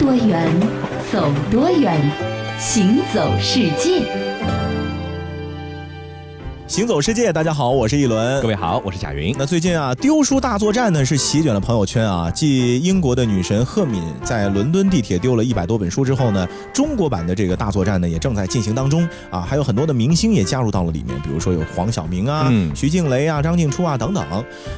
多远，走多远，行走世界。行走世界，大家好，我是一轮。各位好，我是贾云。那最近啊，丢书大作战呢是席卷了朋友圈啊。继英国的女神赫敏在伦敦地铁丢了一百多本书之后呢，中国版的这个大作战呢也正在进行当中啊。还有很多的明星也加入到了里面，比如说有黄晓明啊、徐静蕾啊、张静初啊等等。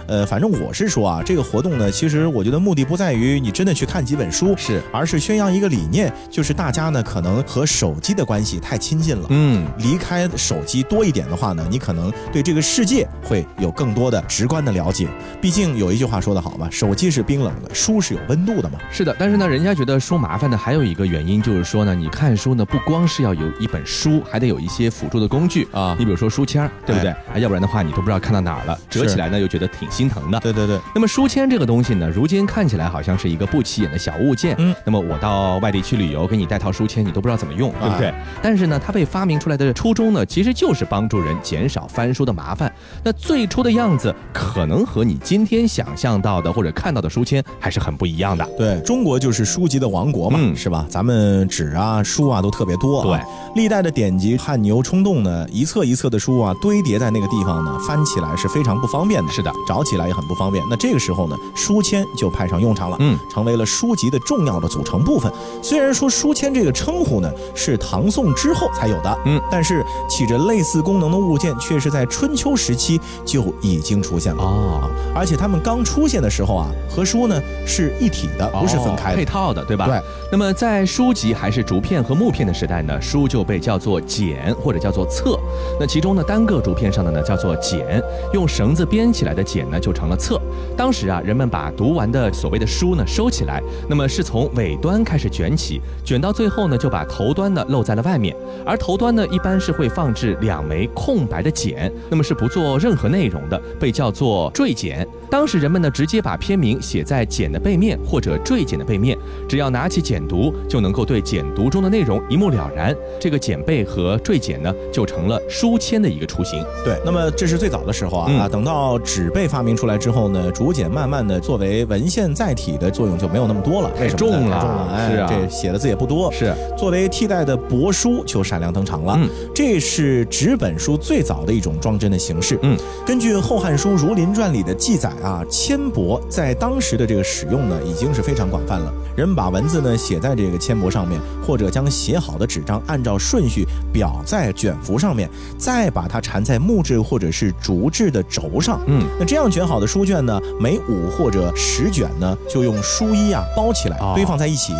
呃，反正我是说啊，这个活动呢，其实我觉得目的不在于你真的去看几本书，是，而是宣扬一个理念，就是大家呢可能和手机的关系太亲近了，嗯，离开手机多一点的话呢，你。可能对这个世界会有更多的直观的了解。毕竟有一句话说得好嘛，手机是冰冷的，书是有温度的嘛。是的，但是呢，人家觉得书麻烦的还有一个原因就是说呢，你看书呢不光是要有一本书，还得有一些辅助的工具啊。你比如说书签，对不对？啊，要不然的话你都不知道看到哪儿了，折起来呢又觉得挺心疼的。对对对。那么书签这个东西呢，如今看起来好像是一个不起眼的小物件。嗯。那么我到外地去旅游，给你带套书签，你都不知道怎么用，对不对？但是呢，它被发明出来的初衷呢，其实就是帮助人减少翻书的麻。麻烦，那最初的样子可能和你今天想象到的或者看到的书签还是很不一样的。对中国就是书籍的王国嘛，是吧？咱们纸啊、书啊都特别多。对，历代的典籍汗牛充栋呢，一册一册的书啊堆叠在那个地方呢，翻起来是非常不方便的。是的，找起来也很不方便。那这个时候呢，书签就派上用场了，嗯，成为了书籍的重要的组成部分。虽然说书签这个称呼呢是唐宋之后才有的，嗯，但是起着类似功能的物件却是在春秋。时期就已经出现了啊，而且他们刚出现的时候啊，和书呢是一体的，不是分开配套的，对吧？对。那么在书籍还是竹片和木片的时代呢，书就被叫做简或者叫做册。那其中呢，单个竹片上的呢叫做简，用绳子编起来的简呢就成了册。当时啊，人们把读完的所谓的书呢收起来，那么是从尾端开始卷起，卷到最后呢就把头端呢露在了外面，而头端呢一般是会放置两枚空白的减，那么是。不做任何内容的，被叫做坠减。当时人们呢，直接把篇名写在简的背面或者缀简的背面，只要拿起简读，就能够对简读中的内容一目了然。这个简背和缀简呢，就成了书签的一个雏形。对，那么这是最早的时候啊啊，等到纸被发明出来之后呢，竹简慢慢的作为文献载体的作用就没有那么多了。为什么？重了，重了，哎，是啊，这写的字也不多。是，作为替代的帛书就闪亮登场了。嗯，这是纸本书最早的一种装帧的形式。嗯，根据《后汉书·儒林传》里的记载啊，铅帛在当时的这个使用呢，已经是非常广泛了。人们把文字呢写在这个铅帛上面，或者将写好的纸张按照顺序裱在卷幅上面，再把它缠在木质或者是竹制的轴上。嗯，那这样卷好的书卷呢，每五或者十卷呢，就用书衣啊包起来，堆放在一起。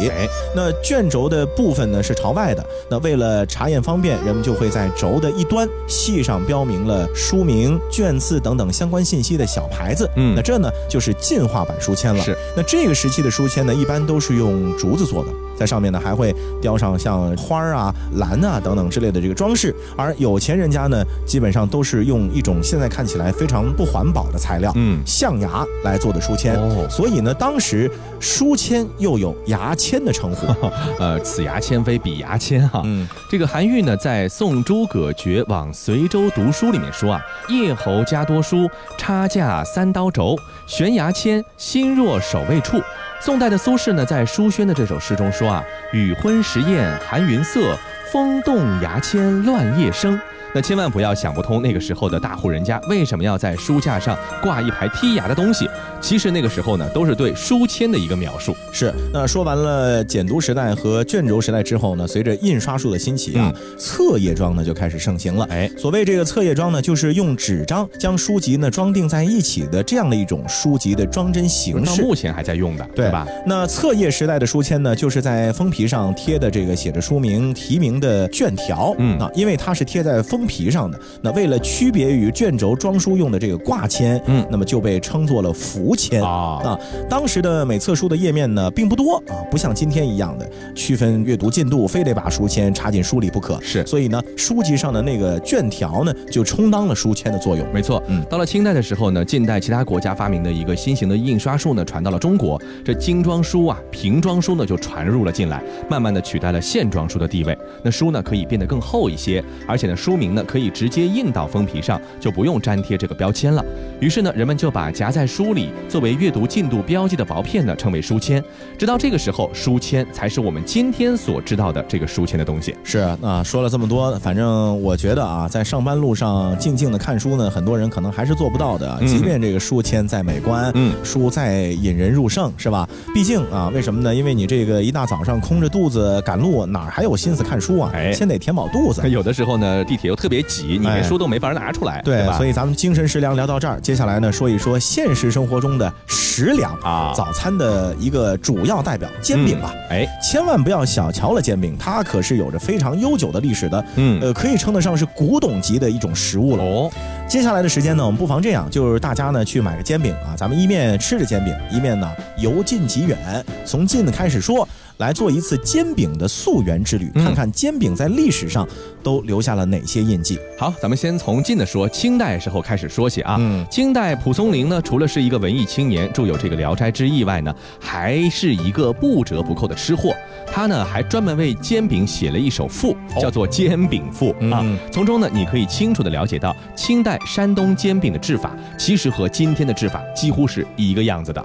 那卷轴的部分呢是朝外的。那为了查验方便，人们就会在轴的一端系上标明了书名。卷次等等相关信息的小牌子，嗯，那这呢就是进化版书签了。是，那这个时期的书签呢，一般都是用竹子做的。在上面呢，还会雕上像花儿啊、兰啊等等之类的这个装饰。而有钱人家呢，基本上都是用一种现在看起来非常不环保的材料，嗯，象牙来做的书签。哦，所以呢，当时书签又有牙签的称呼。呃，此牙签非彼牙签哈。嗯，这个韩愈呢，在《送诸葛觉往随州读书》里面说啊，叶侯家多书，差价三刀轴，悬牙签，心若守卫处。宋代的苏轼呢，在书轩的这首诗中说啊：“雨昏时宴寒云色，风动牙签乱叶声。”那千万不要想不通，那个时候的大户人家为什么要在书架上挂一排剔牙的东西？其实那个时候呢，都是对书签的一个描述。是。那说完了简读时代和卷轴时代之后呢，随着印刷术的兴起啊，册页装呢就开始盛行了。哎，所谓这个册页装呢，就是用纸张将书籍呢装订在一起的这样的一种书籍的装帧形式。目前还在用的，对吧？那册页时代的书签呢，就是在封皮上贴的这个写着书名题名的卷条。嗯啊，因为它是贴在封。皮上的那为了区别于卷轴装书用的这个挂签，嗯，那么就被称作了福签啊啊。当时的每册书的页面呢并不多啊，不像今天一样的区分阅读进度，非得把书签插进书里不可。是，所以呢，书籍上的那个卷条呢就充当了书签的作用。没错，嗯，到了清代的时候呢，近代其他国家发明的一个新型的印刷术呢传到了中国，这精装书啊、平装书呢就传入了进来，慢慢的取代了线装书的地位。那书呢可以变得更厚一些，而且呢书名呢可以直接印到封皮上，就不用粘贴这个标签了。于是呢，人们就把夹在书里作为阅读进度标记的薄片呢称为书签。直到这个时候，书签才是我们今天所知道的这个书签的东西。是啊，说了这么多，反正我觉得啊，在上班路上静静的看书呢，很多人可能还是做不到的。即便这个书签再美观，嗯，书再引人入胜，是吧？毕竟啊，为什么呢？因为你这个一大早上空着肚子赶路，哪还有心思看书啊？哎，先得填饱肚子。有的时候呢，地铁又特别挤，你连书都没法拿出来，对吧？所以咱们精神食粮聊到这儿，接下来呢，说一说现实生活中的食粮啊，早餐的一个主要代表煎饼吧。哎，千万不要小瞧了煎饼，它可是有着非常悠久的历史的。嗯，呃，可以称得上是古董级的一种食物了。哦，接下来的时间呢，我们不妨这样，就是大家呢去买个煎饼啊，咱们一面吃着煎饼，一面呢由近及远，从近的开始说。来做一次煎饼的溯源之旅，看看煎饼在历史上都留下了哪些印记。好，咱们先从近的说，清代时候开始说起啊。嗯，清代蒲松龄呢，除了是一个文艺青年，著有这个《聊斋志异》外呢，还是一个不折不扣的吃货。他呢，还专门为煎饼写了一首赋，叫做《煎饼赋》啊。从中呢，你可以清楚的了解到，清代山东煎饼的制法，其实和今天的制法几乎是一个样子的。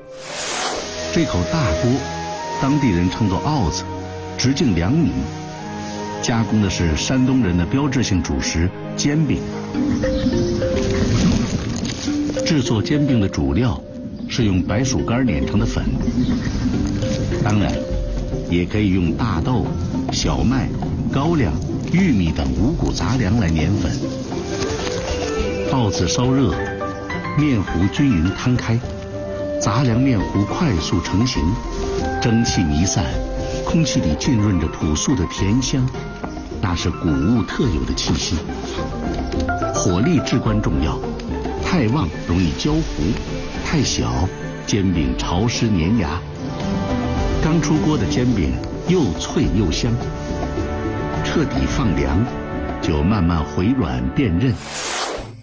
这口大锅。当地人称作鏊子，直径两米，加工的是山东人的标志性主食煎饼。制作煎饼的主料是用白薯干碾成的粉，当然也可以用大豆、小麦、高粱、玉米等五谷杂粮来碾粉。鏊子烧热，面糊均匀摊开，杂粮面糊快速成型。蒸汽弥散，空气里浸润着朴素的甜香，那是谷物特有的气息。火力至关重要，太旺容易焦糊，太小煎饼潮湿粘牙。刚出锅的煎饼又脆又香，彻底放凉，就慢慢回软变韧。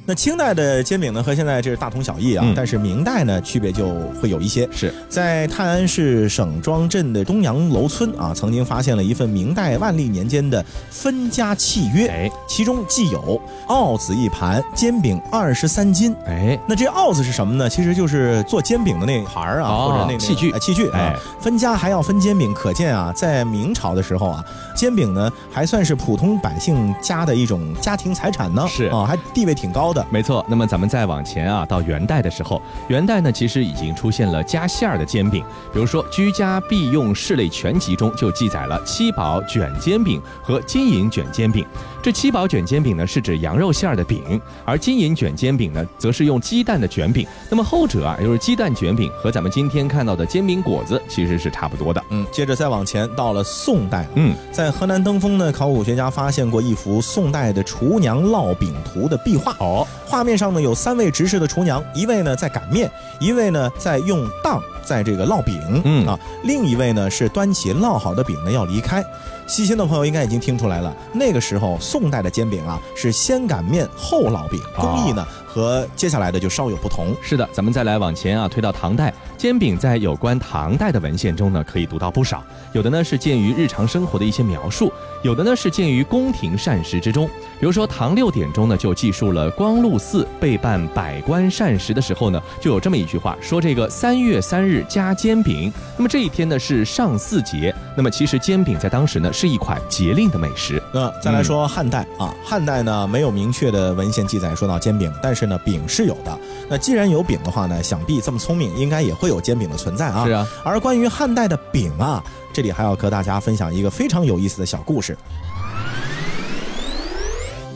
那清代的煎饼呢，和现在这是大同小异啊。但是明代呢，区别就会有一些。是在泰安市省庄镇的东阳楼村啊，曾经发现了一份明代万历年间的分家契约，哎，其中既有鏊子一盘，煎饼二十三斤。哎，那这鏊子是什么呢？其实就是做煎饼的那盘儿啊，或者那个器具。器具哎，分家还要分煎饼，可见啊，在明朝的时候啊，煎饼呢还算是普通百姓家的一种家庭财产呢。是啊，还地位挺高。没错，那么咱们再往前啊，到元代的时候，元代呢其实已经出现了加馅儿的煎饼，比如说《居家必用室类全集》中就记载了七宝卷煎饼和金银卷煎饼。这七宝卷煎饼呢是指羊肉馅儿的饼，而金银卷煎饼呢则是用鸡蛋的卷饼。那么后者啊，就是鸡蛋卷饼，和咱们今天看到的煎饼果子其实是差不多的。嗯，接着再往前到了宋代，嗯，在河南登封呢，考古学家发现过一幅宋代的厨娘烙饼图的壁画。哦。画面上呢有三位执事的厨娘，一位呢在擀面，一位呢在用当在这个烙饼，嗯啊，另一位呢是端起烙好的饼呢要离开。细心的朋友应该已经听出来了，那个时候宋代的煎饼啊是先擀面后烙饼，工艺呢。和接下来的就稍有不同。是的，咱们再来往前啊，推到唐代，煎饼在有关唐代的文献中呢，可以读到不少。有的呢是见于日常生活的一些描述，有的呢是见于宫廷膳食之中。比如说《唐六典》中呢，就记述了光禄寺备办百官膳食的时候呢，就有这么一句话，说这个三月三日加煎饼。那么这一天呢是上巳节。那么其实煎饼在当时呢是一款节令的美食。那再来说汉代啊，汉代呢没有明确的文献记载说到煎饼，但是。呢，饼是有的。那既然有饼的话呢，想必这么聪明，应该也会有煎饼的存在啊。是啊。而关于汉代的饼啊，这里还要和大家分享一个非常有意思的小故事。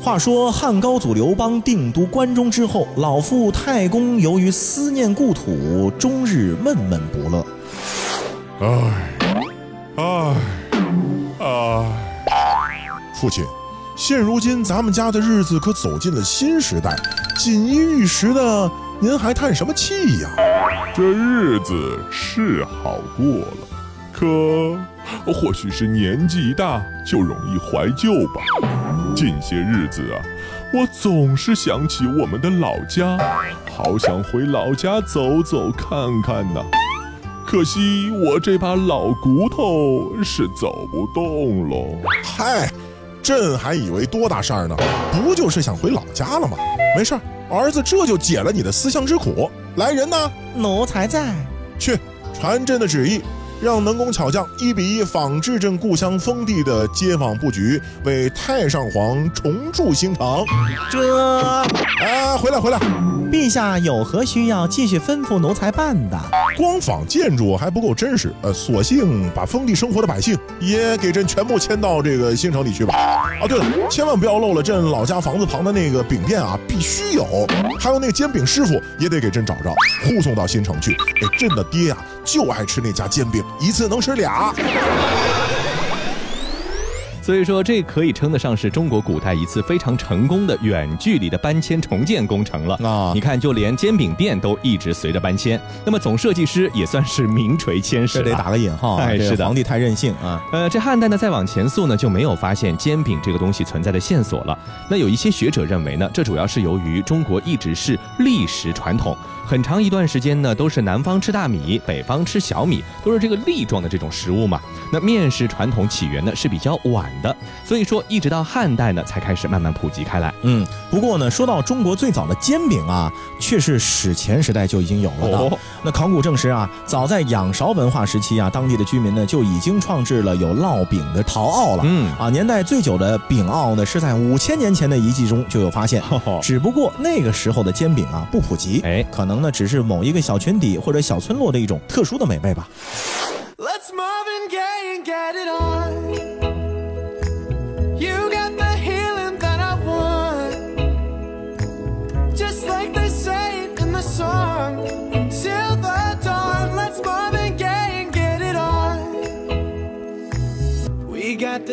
话说汉高祖刘邦定都关中之后，老父太公由于思念故土，终日闷闷不乐。唉，唉，唉，父亲。现如今咱们家的日子可走进了新时代，锦衣玉食的，您还叹什么气呀？这日子是好过了，可或许是年纪一大就容易怀旧吧。近些日子啊，我总是想起我们的老家，好想回老家走走看看呐。可惜我这把老骨头是走不动喽。嗨。朕还以为多大事儿呢，不就是想回老家了吗？没事儿，儿子这就解了你的思乡之苦。来人呐，奴才在。去，传朕的旨意。让能工巧匠一比一仿制朕故乡封地的街坊布局，为太上皇重铸新城。这，哎，回来回来，陛下有何需要，继续吩咐奴才办的。光仿建筑还不够真实，呃，索性把封地生活的百姓也给朕全部迁到这个新城里去吧。啊，对了，千万不要漏了朕老家房子旁的那个饼店啊，必须有。还有那个煎饼师傅也得给朕找着，护送到新城去。哎，朕的爹啊，就爱吃那家煎饼。一次能吃俩，所以说这可以称得上是中国古代一次非常成功的远距离的搬迁重建工程了啊！你看，就连煎饼店都一直随着搬迁，那么总设计师也算是名垂千史，这得打个引号，哎，是的，皇帝太任性啊！呃，这汉代呢再往前溯呢就没有发现煎饼这个东西存在的线索了。那有一些学者认为呢，这主要是由于中国一直是历史传统。很长一段时间呢，都是南方吃大米，北方吃小米，都是这个粒状的这种食物嘛。那面食传统起源呢是比较晚的，所以说一直到汉代呢才开始慢慢普及开来。嗯，不过呢，说到中国最早的煎饼啊，却是史前时代就已经有了的。那考古证实啊，早在仰韶文化时期啊，当地的居民呢就已经创制了有烙饼的陶奥了。嗯啊，年代最久的饼奥呢是在五千年前的遗迹中就有发现，只不过那个时候的煎饼啊不普及，哎，可能。呢只是某一个小群体或者小村落的一种特殊的美味吧。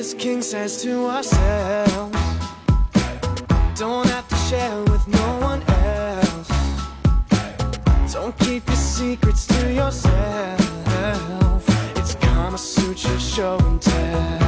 this king says to ourselves Don't have to share with no one else. Don't keep your secrets to yourself. It's Kama Sutra show and tell.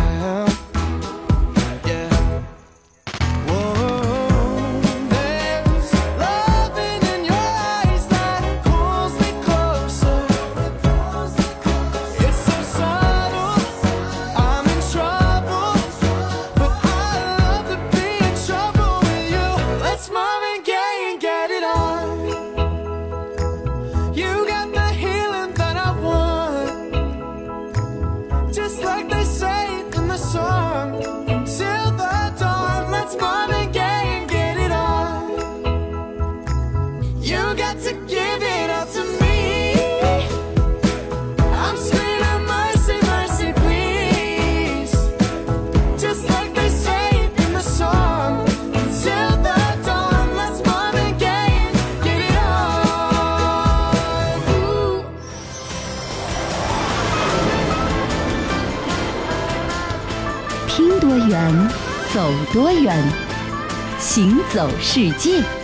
走多远，行走世界。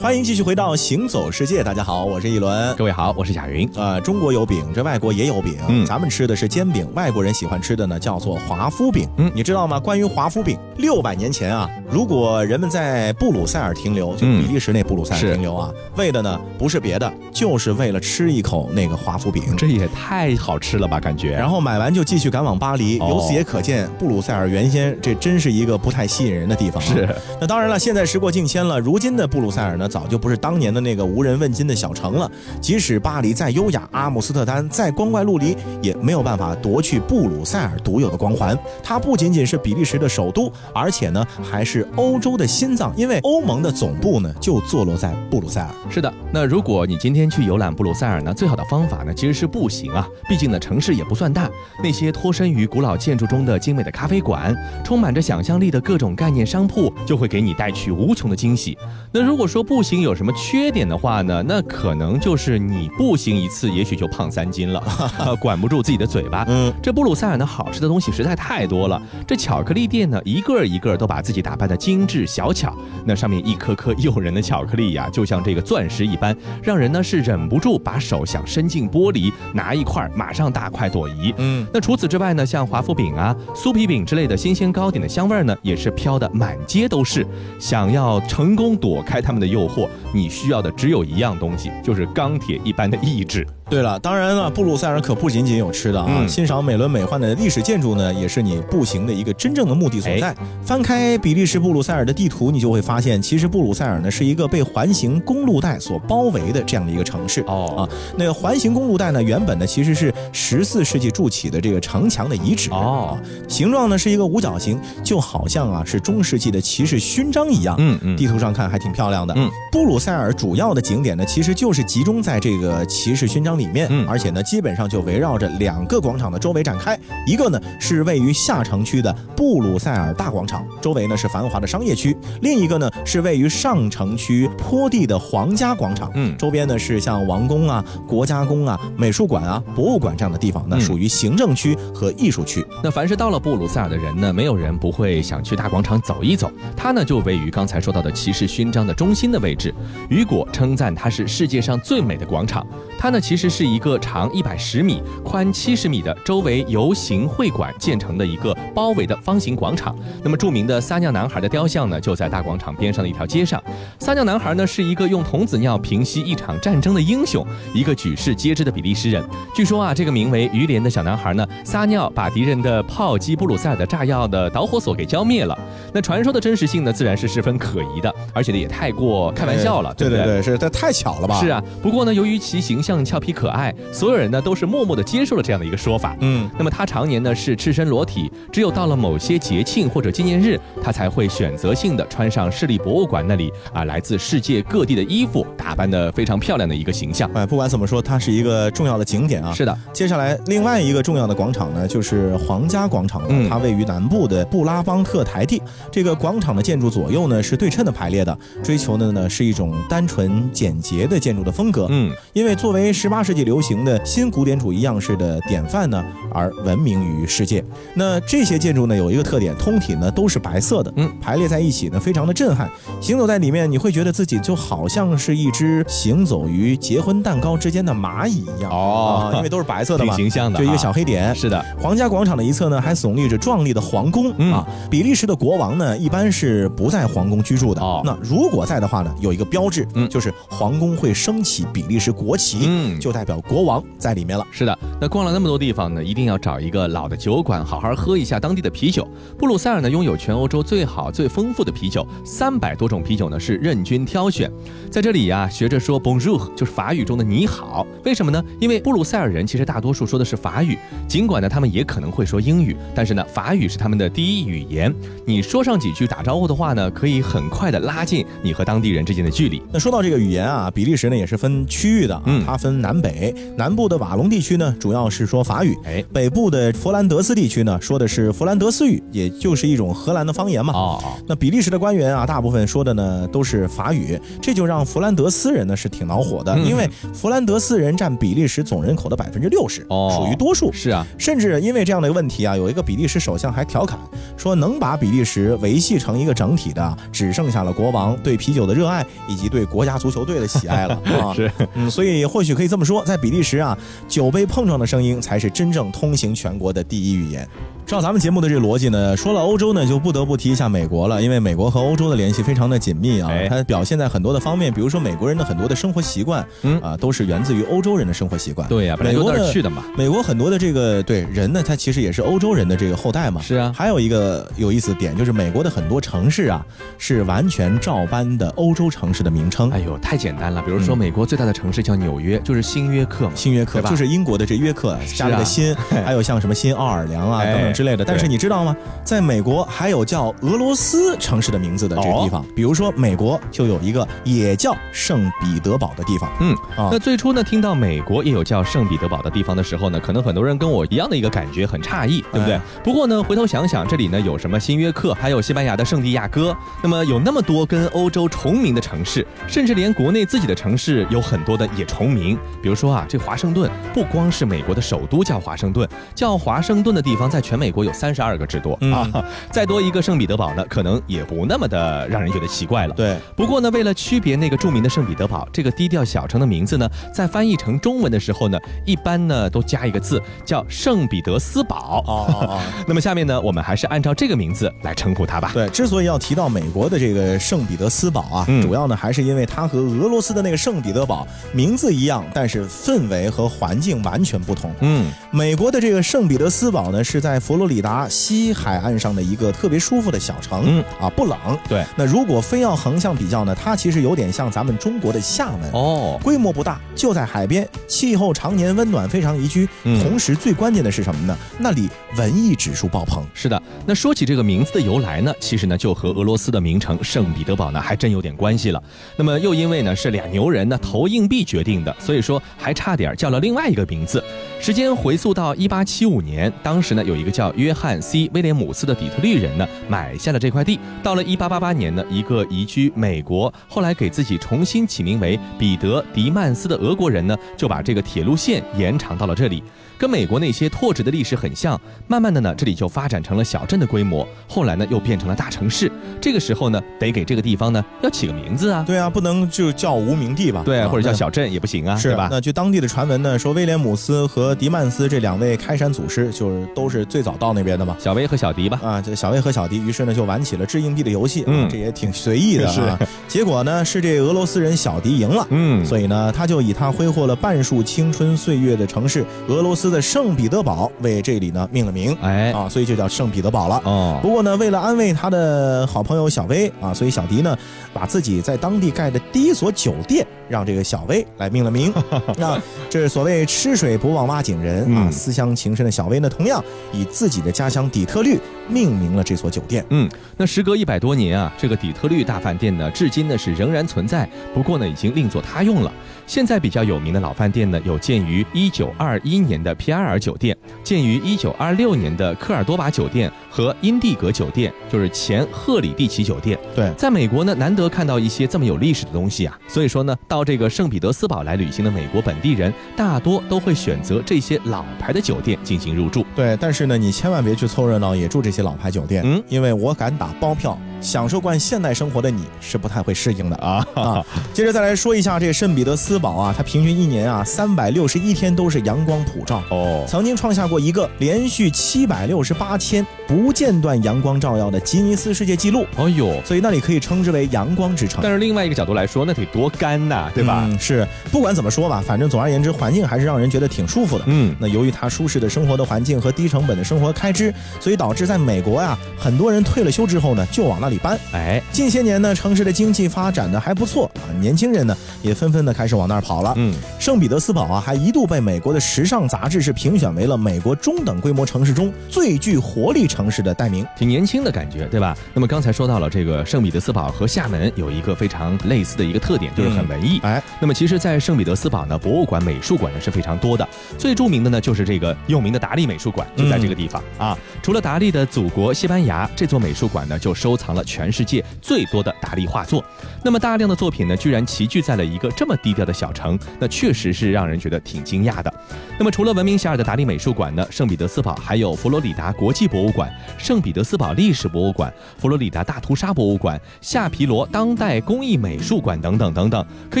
欢迎继续回到行走世界，大家好，我是一轮，各位好，我是贾云。呃，中国有饼，这外国也有饼。嗯，咱们吃的是煎饼，外国人喜欢吃的呢叫做华夫饼。嗯，你知道吗？关于华夫饼，六百年前啊，如果人们在布鲁塞尔停留，就比利时那布鲁塞尔停留啊，为的呢不是别的，就是为了吃一口那个华夫饼。这也太好吃了吧，感觉。然后买完就继续赶往巴黎，由此也可见布鲁塞尔原先这真是一个不太吸引人的地方。是。那当然了，现在时过境迁了，如今的布鲁塞尔呢？早就不是当年的那个无人问津的小城了。即使巴黎再优雅，阿姆斯特丹再光怪陆离，也没有办法夺去布鲁塞尔独有的光环。它不仅仅是比利时的首都，而且呢，还是欧洲的心脏。因为欧盟的总部呢，就坐落在布鲁塞尔。是的，那如果你今天去游览布鲁塞尔呢，最好的方法呢，其实是步行啊。毕竟呢，城市也不算大。那些脱身于古老建筑中的精美的咖啡馆，充满着想象力的各种概念商铺，就会给你带去无穷的惊喜。那如果说步行有什么？缺点的话呢？那可能就是你步行一次，也许就胖三斤了，管不住自己的嘴巴。嗯，这布鲁塞尔呢，好吃的东西实在太多了。这巧克力店呢，一个一个都把自己打扮的精致小巧，那上面一颗颗诱人的巧克力呀，就像这个钻石一般，让人呢是忍不住把手想伸进玻璃拿一块，马上大快朵颐。嗯，那除此之外呢，像华夫饼啊、酥皮饼之类的新鲜糕点的香味呢，也是飘的满街都是。想要成功躲开他们的诱惑。货，你需要的只有一样东西，就是钢铁一般的意志。对了，当然了，布鲁塞尔可不仅仅有吃的啊，欣赏美轮美奂的历史建筑呢，也是你步行的一个真正的目的所在。翻开比利时布鲁塞尔的地图，你就会发现，其实布鲁塞尔呢是一个被环形公路带所包围的这样的一个城市。哦啊，那个环形公路带呢，原本呢其实是十四世纪筑起的这个城墙的遗址。哦，形状呢是一个五角形，就好像啊是中世纪的骑士勋章一样。嗯嗯，地图上看还挺漂亮的。嗯，布鲁塞尔主要的景点呢，其实就是集中在这个骑士勋章。里面，而且呢，基本上就围绕着两个广场的周围展开。一个呢是位于下城区的布鲁塞尔大广场，周围呢是繁华的商业区；另一个呢是位于上城区坡地的皇家广场，嗯，周边呢是像王宫啊、国家宫啊、美术馆啊、博物馆这样的地方，那属于行政区和艺术区。那凡是到了布鲁塞尔的人呢，没有人不会想去大广场走一走。它呢就位于刚才说到的骑士勋章的中心的位置。雨果称赞它是世界上最美的广场。它呢其实是一个长一百十米、宽七十米的周围游行会馆建成的一个包围的方形广场。那么著名的撒尿男孩的雕像呢就在大广场边上的一条街上。撒尿男孩呢是一个用童子尿平息一场战争的英雄，一个举世皆知的比利时人。据说啊，这个名为于连的小男孩呢撒尿把敌人的炮击布鲁塞尔的炸药的导火索给浇灭了。那传说的真实性呢自然是十分可疑的，而且呢也太过开玩笑了，对不对？对是这太巧了吧？是啊。不过呢，由于其形象。俏皮可爱，所有人呢都是默默的接受了这样的一个说法。嗯，那么他常年呢是赤身裸体，只有到了某些节庆或者纪念日，他才会选择性的穿上市立博物馆那里啊来自世界各地的衣服，打扮的非常漂亮的一个形象。哎，不管怎么说，它是一个重要的景点啊。是的，接下来另外一个重要的广场呢，就是皇家广场了。它位于南部的布拉邦特台地。这个广场的建筑左右呢是对称的排列的，追求的呢是一种单纯简洁的建筑的风格。嗯，因为作为十八世纪流行的新古典主义样式的典范呢，而闻名于世界。那这些建筑呢，有一个特点，通体呢都是白色的，嗯，排列在一起呢，非常的震撼。行走在里面，你会觉得自己就好像是一只行走于结婚蛋糕之间的蚂蚁一样哦，因为都是白色的嘛，形象的，就一个小黑点。是的，皇家广场的一侧呢，还耸立着壮丽的皇宫啊。比利时的国王呢，一般是不在皇宫居住的。哦，那如果在的话呢，有一个标志，嗯，就是皇宫会升起比利时国旗，嗯。就代表国王在里面了。是的，那逛了那么多地方呢，一定要找一个老的酒馆，好好喝一下当地的啤酒。布鲁塞尔呢，拥有全欧洲最好、最丰富的啤酒，三百多种啤酒呢是任君挑选。在这里呀，学着说 Bonjour，就是法语中的你好。为什么呢？因为布鲁塞尔人其实大多数说的是法语，尽管呢他们也可能会说英语，但是呢法语是他们的第一语言。你说上几句打招呼的话呢，可以很快的拉近你和当地人之间的距离。那说到这个语言啊，比利时呢也是分区域的，嗯，它分南。北南部的瓦隆地区呢，主要是说法语；哎，北部的佛兰德斯地区呢，说的是佛兰德斯语，也就是一种荷兰的方言嘛。哦，那比利时的官员啊，大部分说的呢都是法语，这就让弗兰德斯人呢是挺恼火的，因为弗兰德斯人占比利时总人口的百分之六十，哦属于多数。是啊，甚至因为这样的一个问题啊，有一个比利时首相还调侃说，能把比利时维系成一个整体的，只剩下了国王对啤酒的热爱以及对国家足球队的喜爱了。啊，是，嗯，所以或许可以这么。说在比利时啊，酒杯碰撞的声音才是真正通行全国的第一语言。照咱们节目的这个逻辑呢，说了欧洲呢，就不得不提一下美国了，因为美国和欧洲的联系非常的紧密啊。它表现在很多的方面，比如说美国人的很多的生活习惯，嗯啊，都是源自于欧洲人的生活习惯。对呀，美国的去的嘛。美国很多的这个对人呢，他其实也是欧洲人的这个后代嘛。是啊。还有一个有意思的点就是，美国的很多城市啊，是完全照搬的欧洲城市的名称。哎呦，太简单了。比如说，美国最大的城市叫纽约，就是新约克嘛。新约克就是英国的这约克加了个新，还有像什么新奥尔良啊等等之类的。但是你知道。吗？在美国还有叫俄罗斯城市的名字的这个地方，比如说美国就有一个也叫圣彼得堡的地方。嗯，那最初呢，听到美国也有叫圣彼得堡的地方的时候呢，可能很多人跟我一样的一个感觉，很诧异，对不对？不过呢，回头想想，这里呢有什么新约克，还有西班牙的圣地亚哥，那么有那么多跟欧洲重名的城市，甚至连国内自己的城市有很多的也重名。比如说啊，这华盛顿不光是美国的首都叫华盛顿，叫华盛顿的地方在全美。美国有三十二个之多啊，再多一个圣彼得堡呢，可能也不那么的让人觉得奇怪了。对，不过呢，为了区别那个著名的圣彼得堡这个低调小城的名字呢，在翻译成中文的时候呢，一般呢都加一个字叫圣彼得斯堡。哦哦哦。那么下面呢，我们还是按照这个名字来称呼它吧。对，之所以要提到美国的这个圣彼得斯堡啊，主要呢还是因为它和俄罗斯的那个圣彼得堡名字一样，但是氛围和环境完全不同。嗯，美国的这个圣彼得斯堡呢，是在佛罗里达西海岸上的一个特别舒服的小城。嗯啊，不冷。对。那如果非要横向比较呢，它其实有点像咱们中国的厦门。哦。规模不大，就在海边，气候常年温暖，非常宜居。同时，最关键的是什么呢？那里文艺指数爆棚。是的。那说起这个名字的由来呢，其实呢就和俄罗斯的名城圣彼得堡呢还真有点关系了。那么又因为呢是俩牛人呢投硬币决定的，所以说还差点叫了另外一个名字。时间回溯到一八七五年，当时呢有一个叫叫约翰 ·C· 威廉姆斯的底特律人呢买下了这块地。到了1888年呢，一个移居美国，后来给自己重新起名为彼得·迪曼斯的俄国人呢，就把这个铁路线延长到了这里。跟美国那些拓殖的历史很像，慢慢的呢，这里就发展成了小镇的规模，后来呢又变成了大城市。这个时候呢，得给这个地方呢要起个名字啊。对啊，不能就叫无名地吧？对，或者叫小镇也不行啊，是吧？那据当地的传闻呢，说威廉姆斯和迪曼斯这两位开山祖师，就是都是最早到那边的嘛。小威和小迪吧？啊，这小威和小迪，于是呢就玩起了掷硬币的游戏，嗯，这也挺随意的啊。结果呢是这俄罗斯人小迪赢了，嗯，所以呢他就以他挥霍了半数青春岁月的城市俄罗斯的圣彼得。堡为这里呢命了名，哎啊，所以就叫圣彼得堡了。哦，不过呢，为了安慰他的好朋友小薇啊，所以小迪呢，把自己在当地盖的第一所酒店让这个小薇来命了名。那这是所谓吃水不忘挖井人啊，思乡情深的小薇呢，同样以自己的家乡底特律命名了这所酒店。嗯，那时隔一百多年啊，这个底特律大饭店呢，至今呢是仍然存在，不过呢已经另作他用了。现在比较有名的老饭店呢，有建于一九二一年的皮埃尔酒店，建于一九二六年的科尔多瓦酒店和因蒂格酒店，就是前赫里蒂奇酒店。对，在美国呢，难得看到一些这么有历史的东西啊，所以说呢，到这个圣彼得斯堡来旅行的美国本地人，大多都会选择这些老牌的酒店进行入住。对，但是呢，你千万别去凑热闹，也住这些老牌酒店，嗯，因为我敢打包票。享受惯现代生活的你是不太会适应的啊 啊！接着再来说一下这圣彼得斯堡啊，它平均一年啊三百六十一天都是阳光普照哦，曾经创下过一个连续七百六十八天不间断阳光照耀的吉尼斯世界纪录。哎呦，所以那里可以称之为阳光之城。但是另外一个角度来说，那得多干呐，对吧？是，不管怎么说吧，反正总而言之，环境还是让人觉得挺舒服的。嗯，那由于它舒适的生活的环境和低成本的生活开支，所以导致在美国呀，很多人退了休之后呢，就往那里。搬哎，近些年呢，城市的经济发展的还不错啊，年轻人呢也纷纷的开始往那儿跑了。嗯，圣彼得斯堡啊，还一度被美国的时尚杂志是评选为了美国中等规模城市中最具活力城市的代名，挺年轻的感觉，对吧？那么刚才说到了这个圣彼得斯堡和厦门有一个非常类似的一个特点，就是很文艺。哎，那么其实，在圣彼得斯堡呢，博物馆、美术馆呢是非常多的，最著名的呢就是这个有名的达利美术馆，就在这个地方啊。除了达利的祖国西班牙，这座美术馆呢就收藏了。全世界最多的达利画作，那么大量的作品呢，居然齐聚在了一个这么低调的小城，那确实是让人觉得挺惊讶的。那么除了闻名遐迩的达利美术馆呢，圣彼得斯堡还有佛罗里达国际博物馆、圣彼得斯堡历史博物馆、佛罗里达大屠杀博物馆、夏皮罗当代工艺美术馆等等等等，可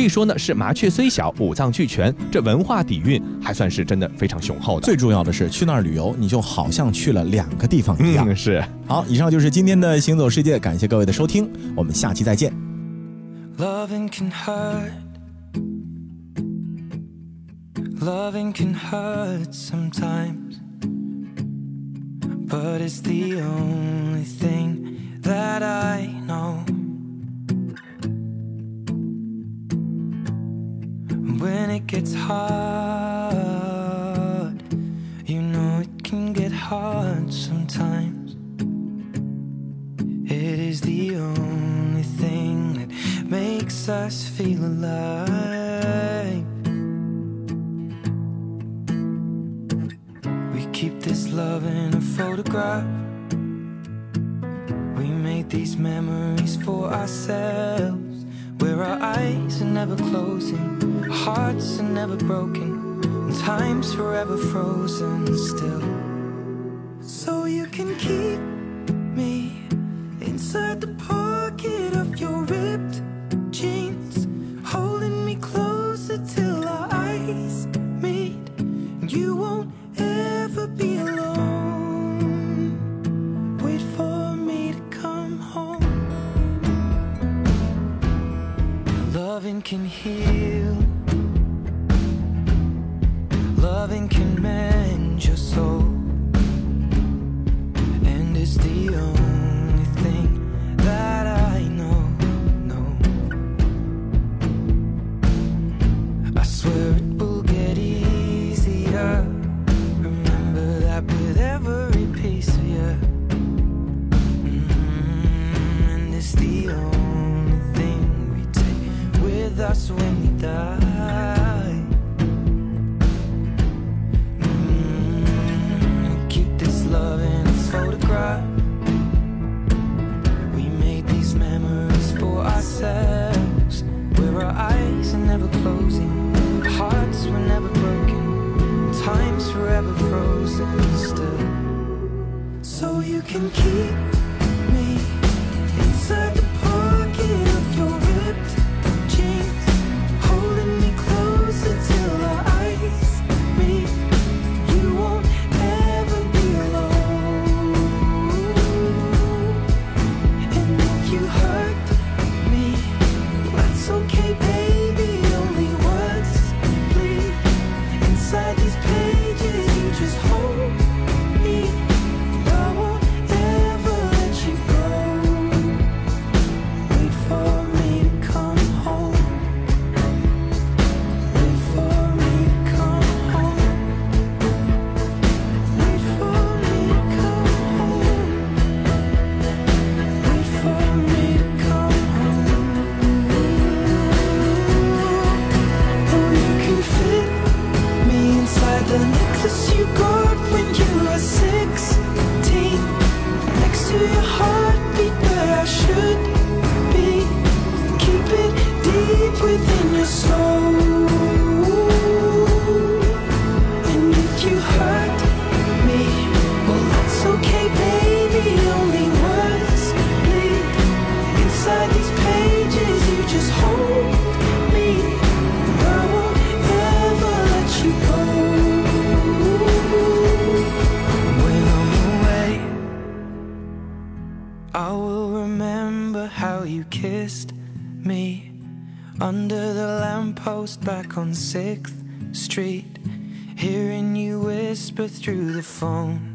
以说呢是麻雀虽小，五脏俱全，这文化底蕴还算是真的非常雄厚的。最重要的是去那儿旅游，你就好像去了两个地方一样。是。好，以上就是今天的行走世界，感谢各位的收听，我们下期再见。Loving can hurt. Loving can hurt sometimes. But it's the only thing that I know. When it gets hard, hard sometimes. It is the only thing that makes us feel alive. We keep this love in a photograph. We made these memories for ourselves. Where our eyes are never closing, hearts are never broken, and time's forever frozen still. Keep is the only phone.